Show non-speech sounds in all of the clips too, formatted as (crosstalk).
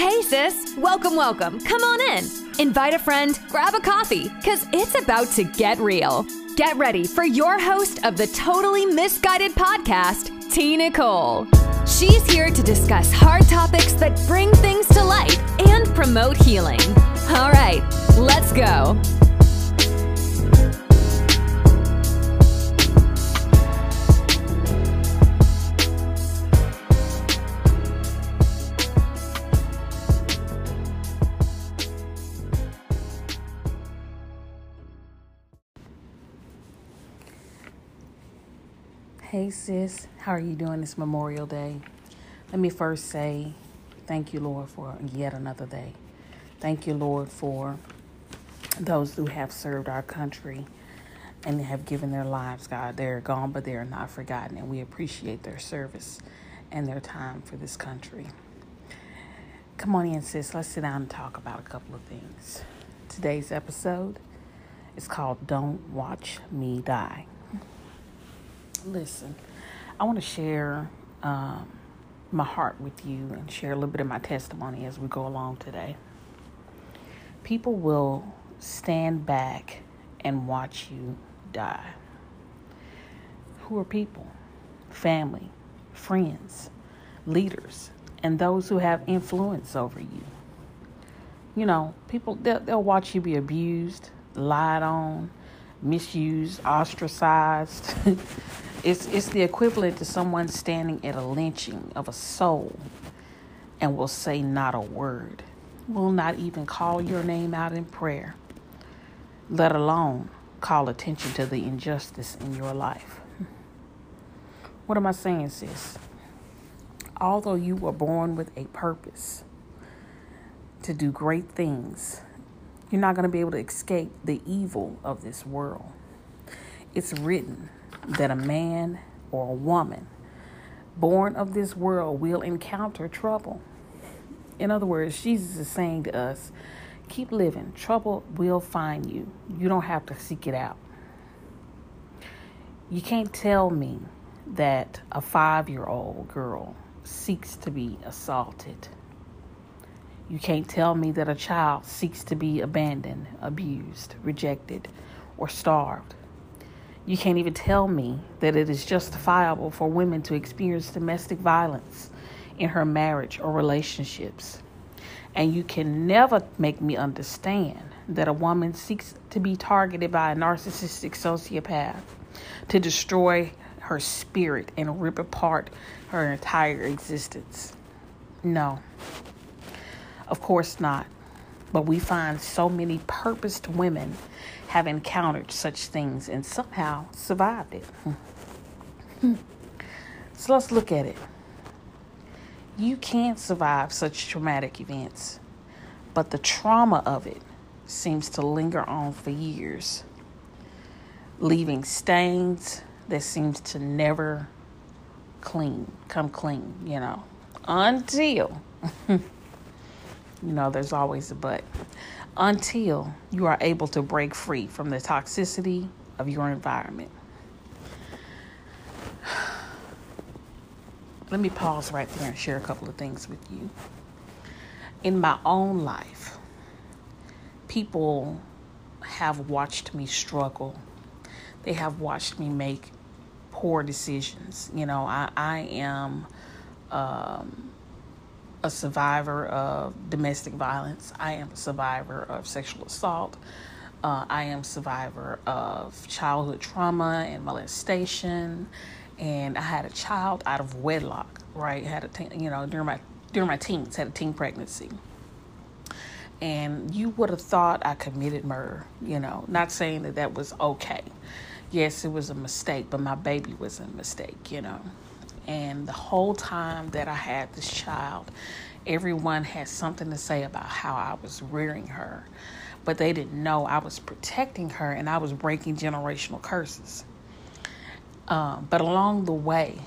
Hey, sis. Welcome, welcome. Come on in. Invite a friend, grab a coffee, because it's about to get real. Get ready for your host of the Totally Misguided podcast, T. Nicole. She's here to discuss hard topics that bring things to light and promote healing. All right, let's go. Sis, how are you doing this Memorial Day? Let me first say thank you, Lord, for yet another day. Thank you, Lord, for those who have served our country and have given their lives, God. They're gone, but they are not forgotten, and we appreciate their service and their time for this country. Come on in, sis. Let's sit down and talk about a couple of things. Today's episode is called Don't Watch Me Die. Listen, I want to share um, my heart with you and share a little bit of my testimony as we go along today. People will stand back and watch you die. Who are people? Family, friends, leaders, and those who have influence over you. You know, people, they'll, they'll watch you be abused, lied on, misused, ostracized. (laughs) It's, it's the equivalent to someone standing at a lynching of a soul and will say not a word, will not even call your name out in prayer, let alone call attention to the injustice in your life. What am I saying, sis? Although you were born with a purpose to do great things, you're not going to be able to escape the evil of this world. It's written that a man or a woman born of this world will encounter trouble. In other words, Jesus is saying to us, keep living. Trouble will find you. You don't have to seek it out. You can't tell me that a five year old girl seeks to be assaulted. You can't tell me that a child seeks to be abandoned, abused, rejected, or starved. You can't even tell me that it is justifiable for women to experience domestic violence in her marriage or relationships. And you can never make me understand that a woman seeks to be targeted by a narcissistic sociopath to destroy her spirit and rip apart her entire existence. No, of course not. But we find so many purposed women have encountered such things and somehow survived it. Hmm. Hmm. so let's look at it. You can't survive such traumatic events, but the trauma of it seems to linger on for years, leaving stains that seems to never clean, come clean, you know, until (laughs) you know, there's always a but until you are able to break free from the toxicity of your environment. (sighs) Let me pause right there and share a couple of things with you. In my own life, people have watched me struggle. They have watched me make poor decisions. You know, I, I am um, a survivor of domestic violence. I am a survivor of sexual assault. Uh, I am survivor of childhood trauma and molestation, and I had a child out of wedlock. Right, had a teen, you know during my during my teens had a teen pregnancy, and you would have thought I committed murder. You know, not saying that that was okay. Yes, it was a mistake, but my baby was a mistake. You know, and the whole time that I had this child, everyone had something to say about how I was rearing her. But they didn't know I was protecting her and I was breaking generational curses. Um, but along the way,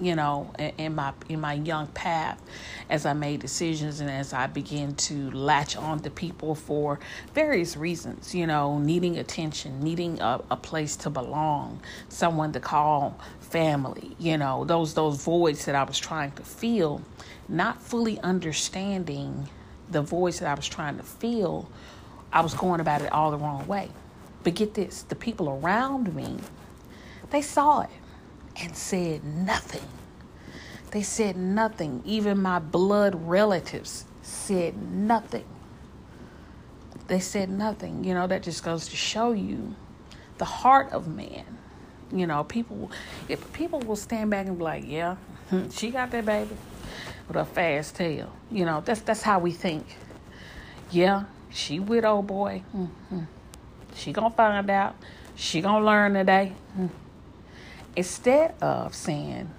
you know, in my in my young path, as I made decisions and as I began to latch on to people for various reasons, you know, needing attention, needing a, a place to belong, someone to call family, you know, those those voids that I was trying to fill, not fully understanding the voice that I was trying to fill, I was going about it all the wrong way. But get this, the people around me, they saw it and said nothing. They said nothing. Even my blood relatives said nothing. They said nothing. You know, that just goes to show you the heart of man. You know, people if people will stand back and be like, Yeah, (laughs) she got that baby with a fast tail. You know, that's that's how we think. Yeah, she with old boy. Mm-hmm. She gonna find out. She gonna learn today. Mm. Instead of saying,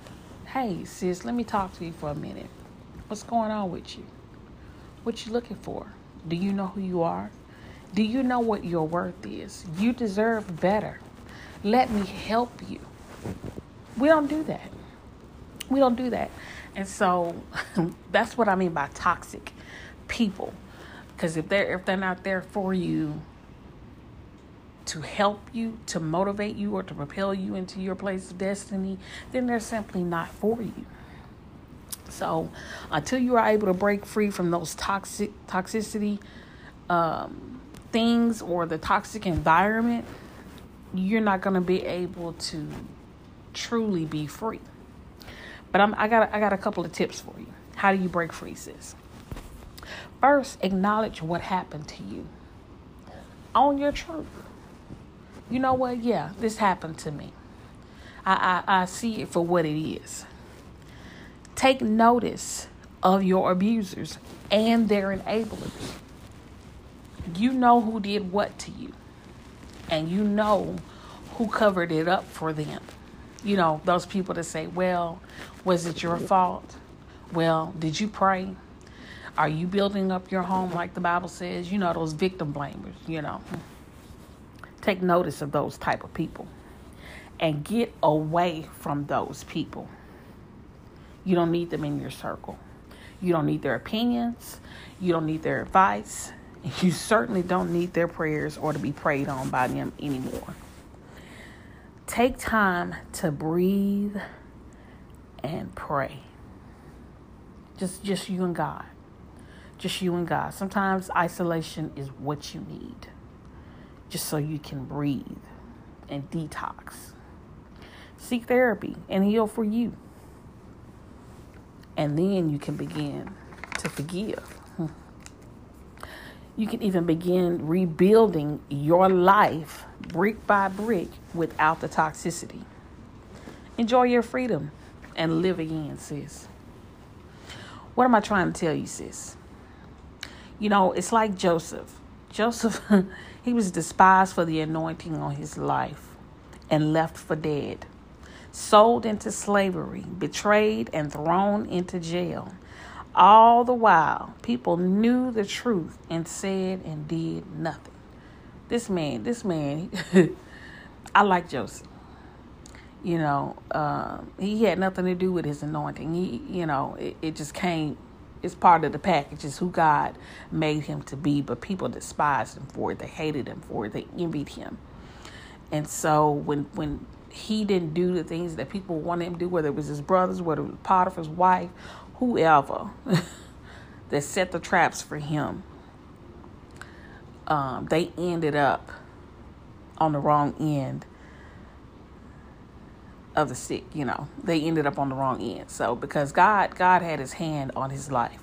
"Hey, sis, let me talk to you for a minute. What's going on with you? What you looking for? Do you know who you are? Do you know what your worth is? You deserve better. Let me help you." We don't do that. We don't do that. And so (laughs) that's what I mean by toxic people. Because if they're if they're not there for you to help you, to motivate you, or to propel you into your place of destiny, then they're simply not for you. So until you are able to break free from those toxic toxicity um, things or the toxic environment, you're not going to be able to truly be free. But I'm, I got I got a couple of tips for you. How do you break free, sis? First, acknowledge what happened to you. Own your truth. You know what? Yeah, this happened to me. I, I, I see it for what it is. Take notice of your abusers and their enablers. You know who did what to you, and you know who covered it up for them. You know, those people that say, Well, was it your fault? Well, did you pray? Are you building up your home like the Bible says? You know, those victim blamers, you know. Take notice of those type of people and get away from those people. You don't need them in your circle. You don't need their opinions. You don't need their advice. You certainly don't need their prayers or to be prayed on by them anymore. Take time to breathe and pray. Just just you and God just you and God. Sometimes isolation is what you need, just so you can breathe and detox. Seek therapy and heal for you. And then you can begin to forgive. You can even begin rebuilding your life brick by brick without the toxicity. Enjoy your freedom and live again, sis. What am I trying to tell you, sis? You know, it's like Joseph. Joseph, (laughs) he was despised for the anointing on his life and left for dead, sold into slavery, betrayed, and thrown into jail. All the while, people knew the truth and said and did nothing. This man, this man, (laughs) I like Joseph. You know, uh, he had nothing to do with his anointing. He, you know, it, it just came it's part of the package. It's who God made him to be. But people despised him for it. They hated him for it. They envied him. And so when when he didn't do the things that people wanted him to do, whether it was his brothers, whether it was Potiphar's wife, whoever (laughs) that set the traps for him, um, they ended up on the wrong end of the stick, you know. They ended up on the wrong end. So because God God had his hand on his life.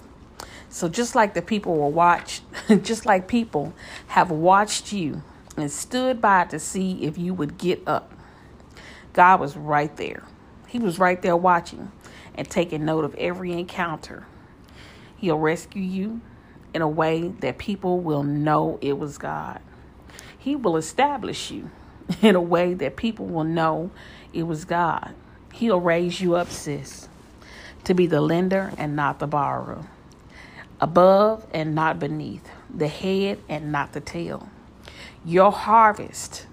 So just like the people were watched, (laughs) just like people have watched you and stood by to see if you would get up. God was right there. He was right there watching and taking note of every encounter. He'll rescue you in a way that people will know it was God. He will establish you (laughs) in a way that people will know it was God. He'll raise you up, sis, to be the lender and not the borrower, above and not beneath, the head and not the tail. Your harvest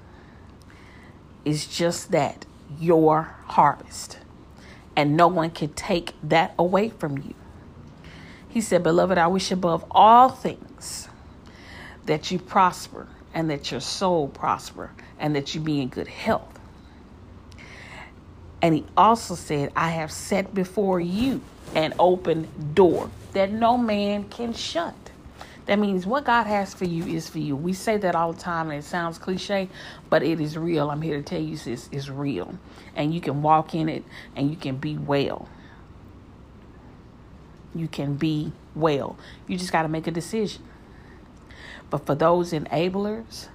is just that your harvest. And no one can take that away from you. He said, Beloved, I wish above all things that you prosper and that your soul prosper and that you be in good health And he also said, I have set before you an open door that no man can shut. That means what God has for you is for you. We say that all the time and it sounds cliche, but it is real. I'm here to tell you this is real. And you can walk in it and you can be well. You can be well. You just got to make a decision. But for those enablers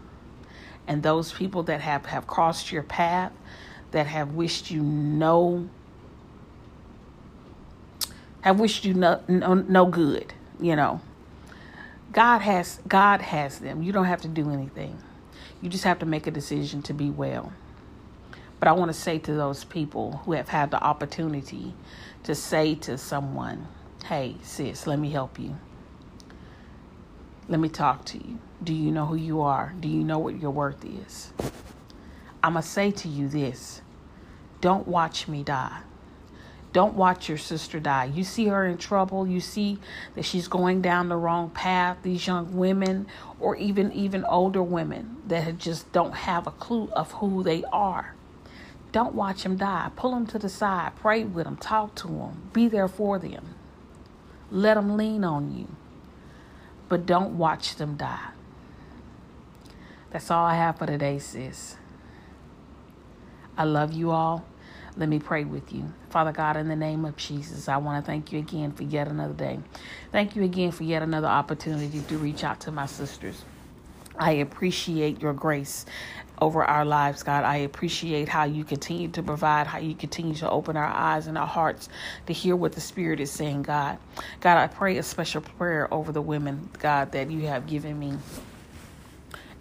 and those people that have, have crossed your path, that have wished you no have wished you no, no, no good, you know. God has God has them. You don't have to do anything. You just have to make a decision to be well. But I want to say to those people who have had the opportunity to say to someone, "Hey, sis, let me help you. Let me talk to you. Do you know who you are? Do you know what your worth is?" I'm going to say to you this. Don't watch me die. Don't watch your sister die. You see her in trouble. You see that she's going down the wrong path. These young women, or even even older women that just don't have a clue of who they are. Don't watch them die. Pull them to the side. Pray with them. Talk to them. Be there for them. Let them lean on you. But don't watch them die. That's all I have for today, sis. I love you all. Let me pray with you. Father God, in the name of Jesus, I want to thank you again for yet another day. Thank you again for yet another opportunity to reach out to my sisters. I appreciate your grace over our lives, God. I appreciate how you continue to provide, how you continue to open our eyes and our hearts to hear what the Spirit is saying, God. God, I pray a special prayer over the women, God, that you have given me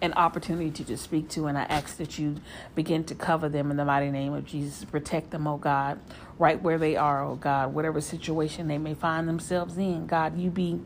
an opportunity to just speak to, and I ask that you begin to cover them in the mighty name of Jesus. Protect them, oh God, right where they are, oh God, whatever situation they may find themselves in. God, you be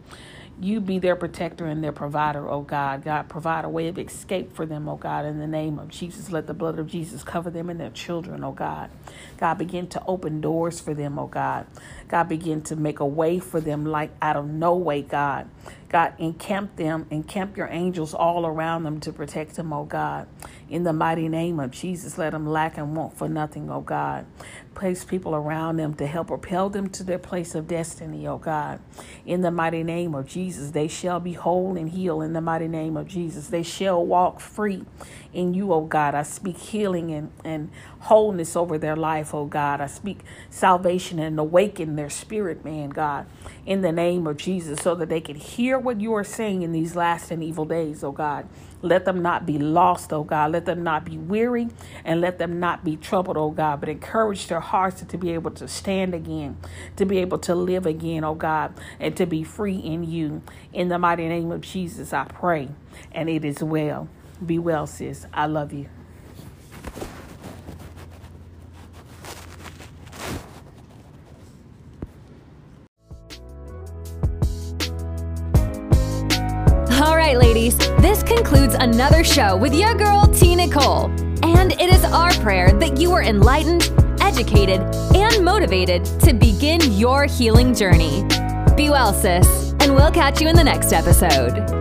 you be their protector and their provider, oh God. God, provide a way of escape for them, oh God, in the name of Jesus. Let the blood of Jesus cover them and their children, oh God. God, begin to open doors for them, oh God. God, begin to make a way for them like out of no way, God. God, encamp them, encamp your angels all around them to protect them, oh God. In the mighty name of Jesus, let them lack and want for nothing, oh God. Place people around them to help propel them to their place of destiny, oh God. In the mighty name of Jesus, they shall be whole and healed. In the mighty name of Jesus, they shall walk free in you, oh God. I speak healing and, and wholeness over their life, oh God. I speak salvation and awaken their spirit, man, God, in the name of Jesus, so that they can hear what you are saying in these last and evil days, oh God. Let them not be lost, oh God. Let them not be weary and let them not be troubled, oh God, but encourage their hearts to be able to stand again, to be able to live again, oh God, and to be free in you. In the mighty name of Jesus, I pray, and it is well. Be well, sis. I love you. Concludes another show with your girl, T. Nicole. And it is our prayer that you are enlightened, educated, and motivated to begin your healing journey. Be well, sis, and we'll catch you in the next episode.